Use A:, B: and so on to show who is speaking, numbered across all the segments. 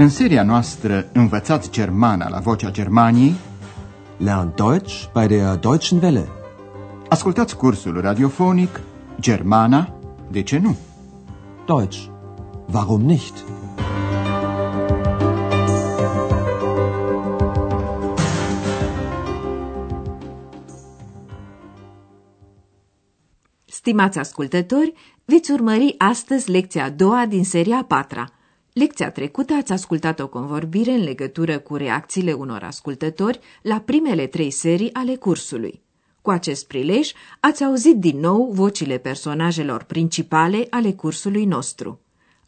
A: În seria noastră Învățați Germana la Vocea Germaniei
B: Lern Deutsch bei der Deutschen Welle.
A: Ascultați cursul radiofonic Germana, de ce nu?
B: Deutsch. Warum nicht?
C: Stimați ascultători, veți urmări astăzi lecția a doua din seria a patra. Lecția trecută ați ascultat o convorbire în legătură cu reacțiile unor ascultători la primele trei serii ale cursului. Cu acest prilej ați auzit din nou vocile personajelor principale ale cursului nostru.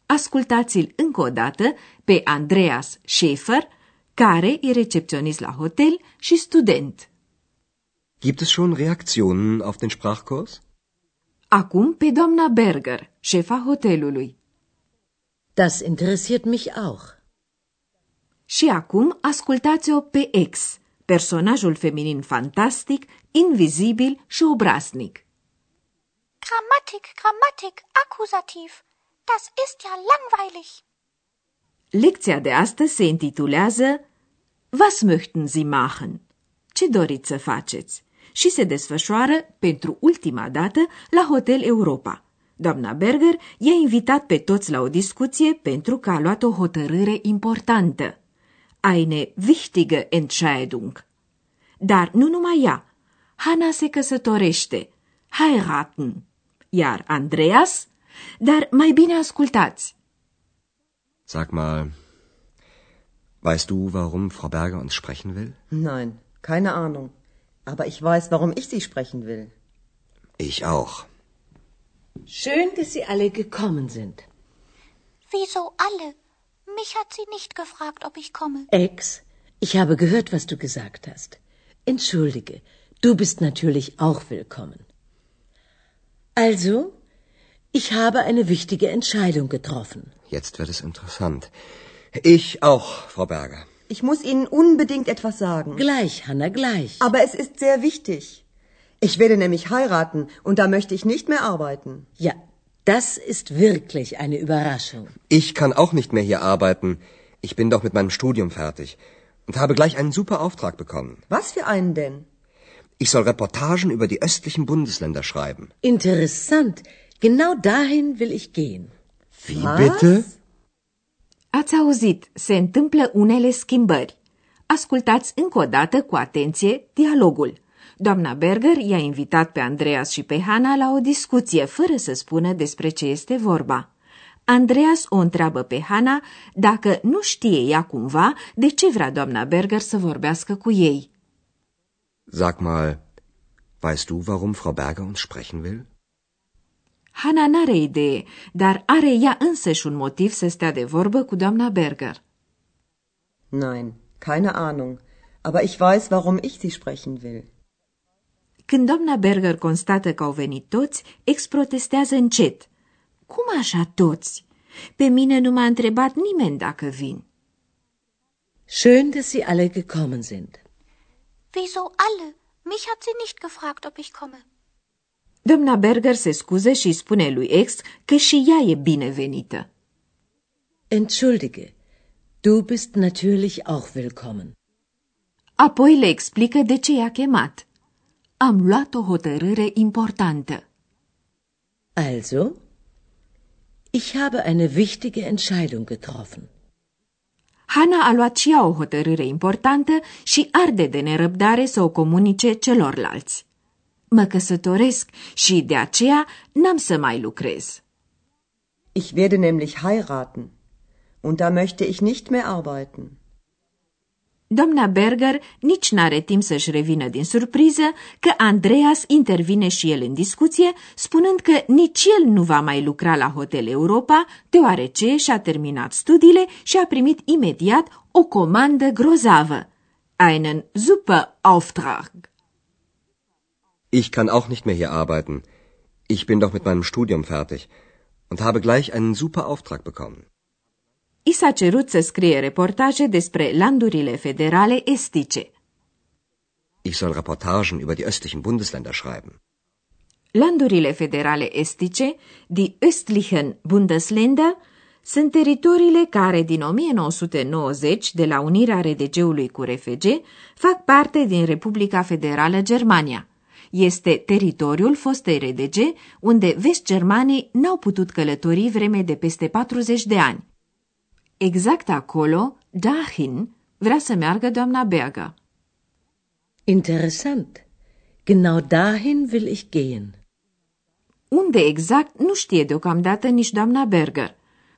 C: Ascultați-l încă o dată pe Andreas Schäfer, care e recepționist la hotel și student.
D: Gibt es schon Reaktionen auf den Sprachkurs?
C: Acum pe doamna Berger, șefa hotelului.
E: Das interessiert mich auch.
C: Și acum ascultați-o pe ex, personajul feminin fantastic, invizibil și obraznic.
F: Grammatik, Grammatik, Akkusativ. Das ist ja langweilig.
C: Lecția de astăzi se intitulează Was möchten Sie machen? Ce doriți să faceți? Și se desfășoară pentru ultima dată la Hotel Europa. Doamna Berger i-a invitat pe toți la o discuție pentru că a luat o hotărâre importantă. Eine wichtige Entscheidung. Dar nu numai ea. Hana se căsătorește. Heiraten. Iar Andreas? Dar mai bine ascultați.
D: Sag mal, weißt du, warum Frau Berger uns sprechen will?
E: Nein, keine Ahnung. Aber ich weiß, warum ich Sie sprechen will.
D: Ich auch.
E: Schön, dass Sie alle gekommen sind.
F: Wieso alle? Mich hat sie nicht gefragt, ob ich komme.
E: Ex, ich habe gehört, was du gesagt hast. Entschuldige, du bist natürlich auch willkommen. Also, ich habe eine wichtige Entscheidung getroffen.
D: Jetzt wird es interessant. Ich auch, Frau Berger.
G: Ich muss Ihnen unbedingt etwas sagen.
E: Gleich, Hanna, gleich.
G: Aber es ist sehr wichtig. Ich werde nämlich heiraten und da möchte ich nicht mehr arbeiten.
E: Ja, das ist wirklich eine Überraschung.
D: Ich kann auch nicht mehr hier arbeiten. Ich bin doch mit meinem Studium fertig und habe gleich einen super Auftrag bekommen.
G: Was für einen denn?
D: Ich soll Reportagen über die östlichen Bundesländer schreiben.
E: Interessant. Genau dahin will ich gehen.
D: Wie bitte?
C: Ați auzit, se întâmplă unele schimbări. Ascultați încă o dată cu atenție dialogul. Doamna Berger i-a invitat pe Andreas și pe Hana la o discuție, fără să spună despre ce este vorba. Andreas o întreabă pe Hana dacă nu știe ea cumva de ce vrea doamna Berger să vorbească cu ei.
D: Sag mal, weißt du, warum Frau Berger uns sprechen will?
C: Hana n-are idee, dar are ea însăși un motiv să stea de vorbă cu doamna Berger.
G: Nein, keine Ahnung. Aber ich weiß, warum ich Sie sprechen will.
C: Când doamna Berger constată că au venit toți, exprotestează încet. Cum așa toți? Pe mine nu m-a întrebat nimeni dacă vin.
E: Schön, dass Sie alle gekommen sind.
F: Wieso alle? Mich hat sie nicht gefragt, ob ich komme.
C: Doamna Berger se scuză și îi spune lui ex că și ea e binevenită.
E: Entschuldige, du bist natürlich auch willkommen.
C: Apoi le explică de ce i-a chemat. Am luat o hotărâre importantă.
E: Also, ich habe eine wichtige Entscheidung getroffen.
C: Hana a luat și ea o hotărâre importantă și arde de nerăbdare să o comunice celorlalți. Mă căsătoresc și de aceea n-am să mai lucrez.
G: Ich werde nämlich heiraten. Und da möchte ich nicht mehr arbeiten.
C: Doamna Berger nici n-are timp să-și revină din surpriză că Andreas intervine și el în discuție, spunând că nici el nu va mai lucra la Hotel Europa, deoarece și-a terminat studiile și a primit imediat o comandă grozavă. Einen super Auftrag.
D: Ich kann auch nicht mehr hier arbeiten. Ich bin doch mit meinem Studium fertig und habe gleich einen super Auftrag bekommen.
C: I s-a cerut să scrie reportaje despre landurile federale estice.
D: Ich soll Reportagen über die östlichen Bundesländer schreiben.
C: Landurile federale estice, die östlichen Bundesländer, sunt teritoriile care din 1990, de la unirea RDG-ului cu RFG, fac parte din Republica Federală Germania. Este teritoriul fostei RDG, unde vest-germanii n-au putut călători vreme de peste 40 de ani. Exact acolo, dahin, vrea să meargă doamna Berger.
E: Interessant. Genau dahin will ich gehen.
C: Unde exact nu știe deocamdată nici doamna Berger.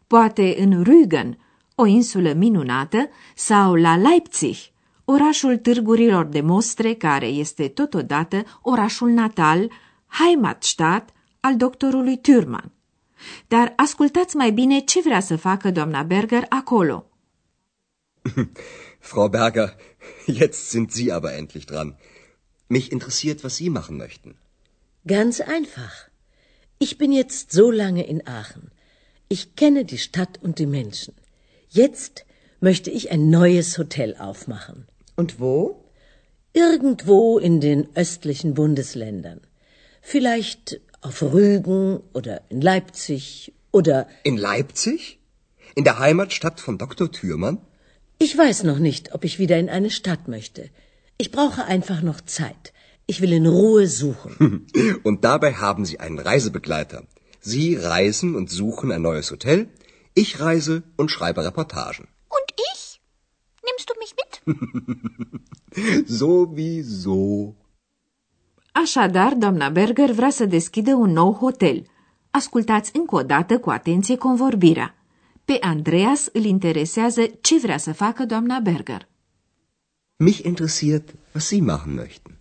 C: Poate în Rügen, o insulă minunată, sau la Leipzig, orașul târgurilor de mostre care este totodată orașul natal, Heimatstadt, al doctorului Thürmann. Dar ascultați mai bine ce vrea să facă doamna Berger acolo.
D: Frau Berger, jetzt sind Sie aber endlich dran. Mich interessiert, was Sie machen möchten.
E: Ganz einfach. Ich bin jetzt so lange in Aachen. Ich kenne die Stadt und die Menschen. Jetzt möchte ich ein neues Hotel aufmachen.
G: Und wo?
E: Irgendwo in den östlichen Bundesländern. Vielleicht auf Rügen oder in Leipzig oder.
D: In Leipzig? In der Heimatstadt von Dr. Thürmann?
E: Ich weiß noch nicht, ob ich wieder in eine Stadt möchte. Ich brauche einfach noch Zeit. Ich will in Ruhe suchen.
D: Und dabei haben Sie einen Reisebegleiter. Sie reisen und suchen ein neues Hotel. Ich reise und schreibe Reportagen.
F: Und ich? Nimmst du mich mit?
D: Sowieso.
C: Așadar, doamna Berger vrea să deschidă un nou hotel. Ascultați încă o dată cu atenție convorbirea. Pe Andreas îl interesează ce vrea să facă doamna Berger.
D: Mich interessiert, was Sie machen möchten.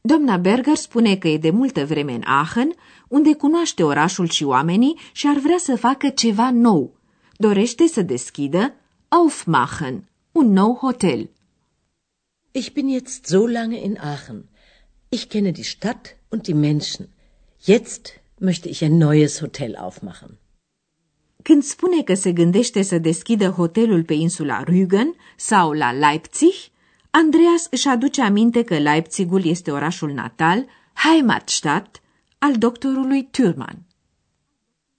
C: Doamna Berger spune că e de multă vreme în Aachen, unde cunoaște orașul și oamenii și ar vrea să facă ceva nou. Dorește să deschidă Aufmachen, un nou hotel.
E: Ich bin jetzt so lange in Aachen. Ich kenne die Stadt und die Menschen. Jetzt möchte ich ein neues Hotel aufmachen.
C: Când spune că se gândește să deschidă hotelul pe insula Rügen sau la Leipzig, Andreas își aduce aminte că Leipzigul este orașul natal, Heimatstadt, al doctorului Thürmann.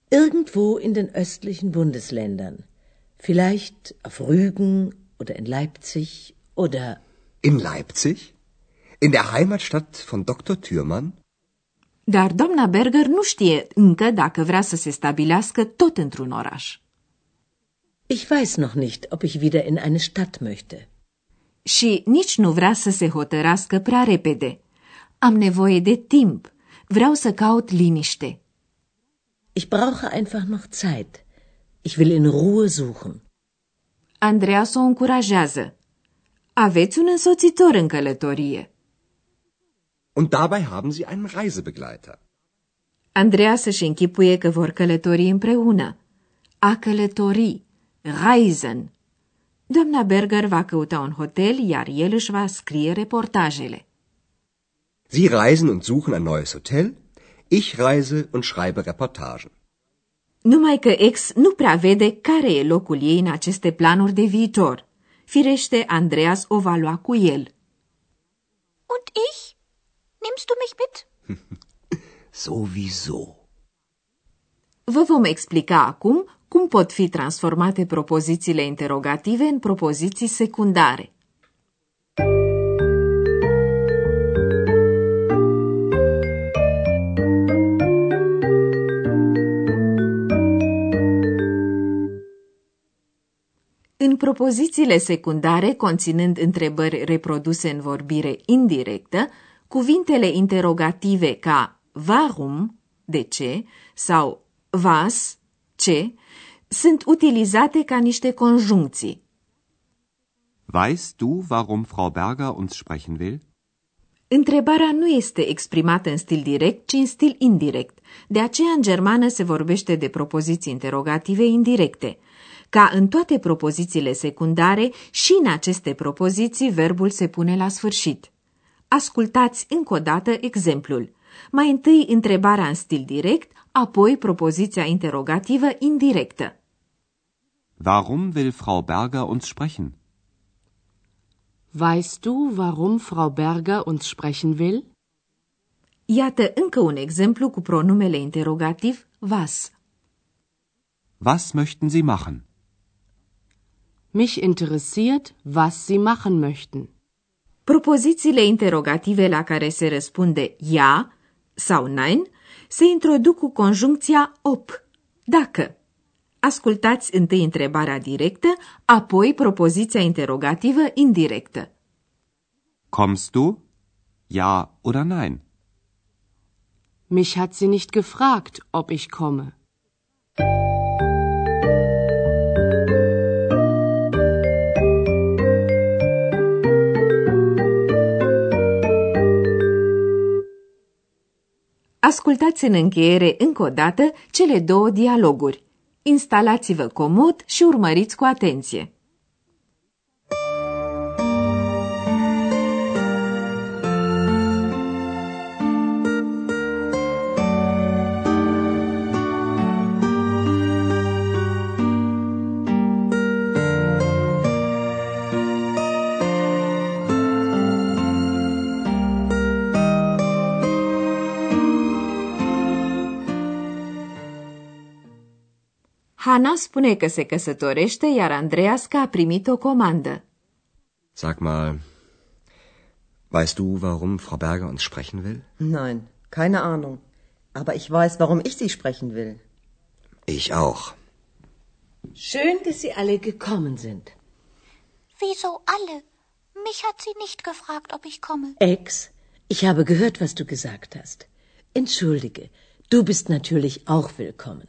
E: Irgendwo in den östlichen Bundesländern. Vielleicht auf Rügen oder in Leipzig oder.
D: In Leipzig? In der Heimatstadt von Dr. Thürmann?
C: Dar doamna Berger nu știe încă dacă vrea să se stabilească tot într-un oraș.
E: Ich weiß noch nicht, ob ich wieder in eine Stadt möchte.
C: Și nici nu vrea să se hotărască prea repede. Am nevoie de timp. Vreau să caut liniște.
E: Ich brauche einfach noch Zeit. Ich will in Ruhe suchen.
C: Andreas o încurajează. Aveți un însoțitor în călătorie.
D: Und dabei haben Sie einen Reisebegleiter.
C: Andreas își închipuie că vor călători împreună. A călători, reisen. Doamna Berger va căuta un hotel, iar el își va scrie reportajele.
D: Sie reisen und suchen ein neues Hotel. Ich reise und schreibe Reportagen.
C: Numai că ex nu prea vede care e locul ei în aceste planuri de viitor. Firește, Andreas o va lua cu el.
F: Und ich? Nimmst du mich mit?
D: Sowieso.
C: Vă vom explica acum cum pot fi transformate propozițiile interogative în propoziții secundare. În propozițiile secundare, conținând întrebări reproduse în vorbire indirectă, cuvintele interogative ca warum, de ce, sau was, ce, sunt utilizate ca niște conjuncții.
B: Weißt du, warum Frau Berger uns sprechen will?
C: Întrebarea nu este exprimată în stil direct, ci în stil indirect. De aceea, în germană se vorbește de propoziții interogative indirecte. Ca în toate propozițiile secundare, și în aceste propoziții verbul se pune la sfârșit. Ascultați încă o dată exemplul. Mai întâi întrebarea în stil direct, apoi propoziția interogativă indirectă.
B: Warum will Frau Berger uns sprechen?
H: Weißt du, warum Frau Berger uns sprechen will?
C: Iată încă un exemplu cu pronumele interogativ was.
B: Was möchten Sie machen?
H: Mich interessiert, was Sie machen möchten.
C: Propozițiile interogative la care se răspunde ja sau nein se introduc cu conjuncția op, dacă. Ascultați întâi întrebarea directă, apoi propoziția interogativă indirectă.
B: Kommst du? Ja oder nein?
H: Mich hat sie nicht gefragt, ob ich komme.
C: Ascultați în încheiere încă o dată cele două dialoguri. Instalați-vă comod și urmăriți cu atenție. Hana spune că se căsătorește, iar Andreas că a primit o comandă.
D: Sag mal, weißt du, warum Frau Berger uns sprechen will?
G: Nein, keine Ahnung. Aber ich weiß, warum ich Sie sprechen will.
D: Ich auch.
E: Schön, dass Sie alle gekommen sind.
F: Wieso alle? Mich hat sie nicht gefragt, ob ich komme.
E: Ex, ich habe gehört, was du gesagt hast. Entschuldige, du bist natürlich auch willkommen.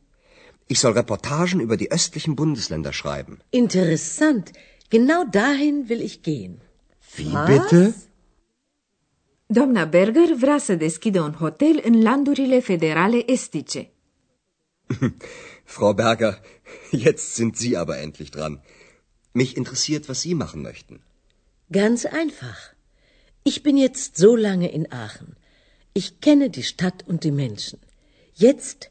D: Ich soll Reportagen über die östlichen Bundesländer schreiben.
E: Interessant. Genau dahin will ich gehen.
D: Wie bitte?
C: Doamna Berger vrea să deschidă un hotel în landurile federale estice.
D: Frau Berger, jetzt sind Sie aber endlich dran. Mich interessiert, was Sie machen möchten.
E: Ganz einfach. Ich bin jetzt so lange in Aachen. Ich kenne die Stadt und die Menschen. Jetzt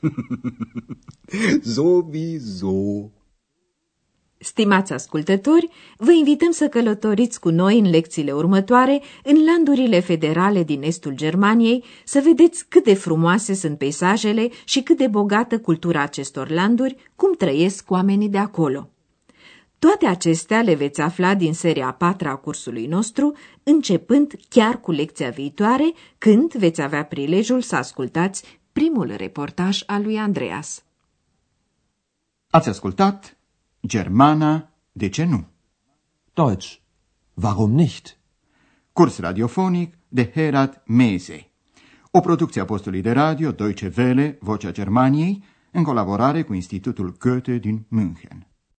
D: Sowieso.
C: Stimați ascultători, vă invităm să călătoriți cu noi în lecțiile următoare în landurile federale din estul Germaniei, să vedeți cât de frumoase sunt peisajele și cât de bogată cultura acestor landuri, cum trăiesc oamenii de acolo. Toate acestea le veți afla din seria a patra a cursului nostru, începând chiar cu lecția viitoare, când veți avea prilejul să ascultați primul reportaj al lui Andreas.
A: Ați ascultat Germana, de ce nu?
I: Deutsch. Warum nicht?
A: Curs radiofonic de Herat Mese. O producție a postului de radio Deutsche Welle, Vocea Germaniei, în colaborare cu Institutul Goethe din München.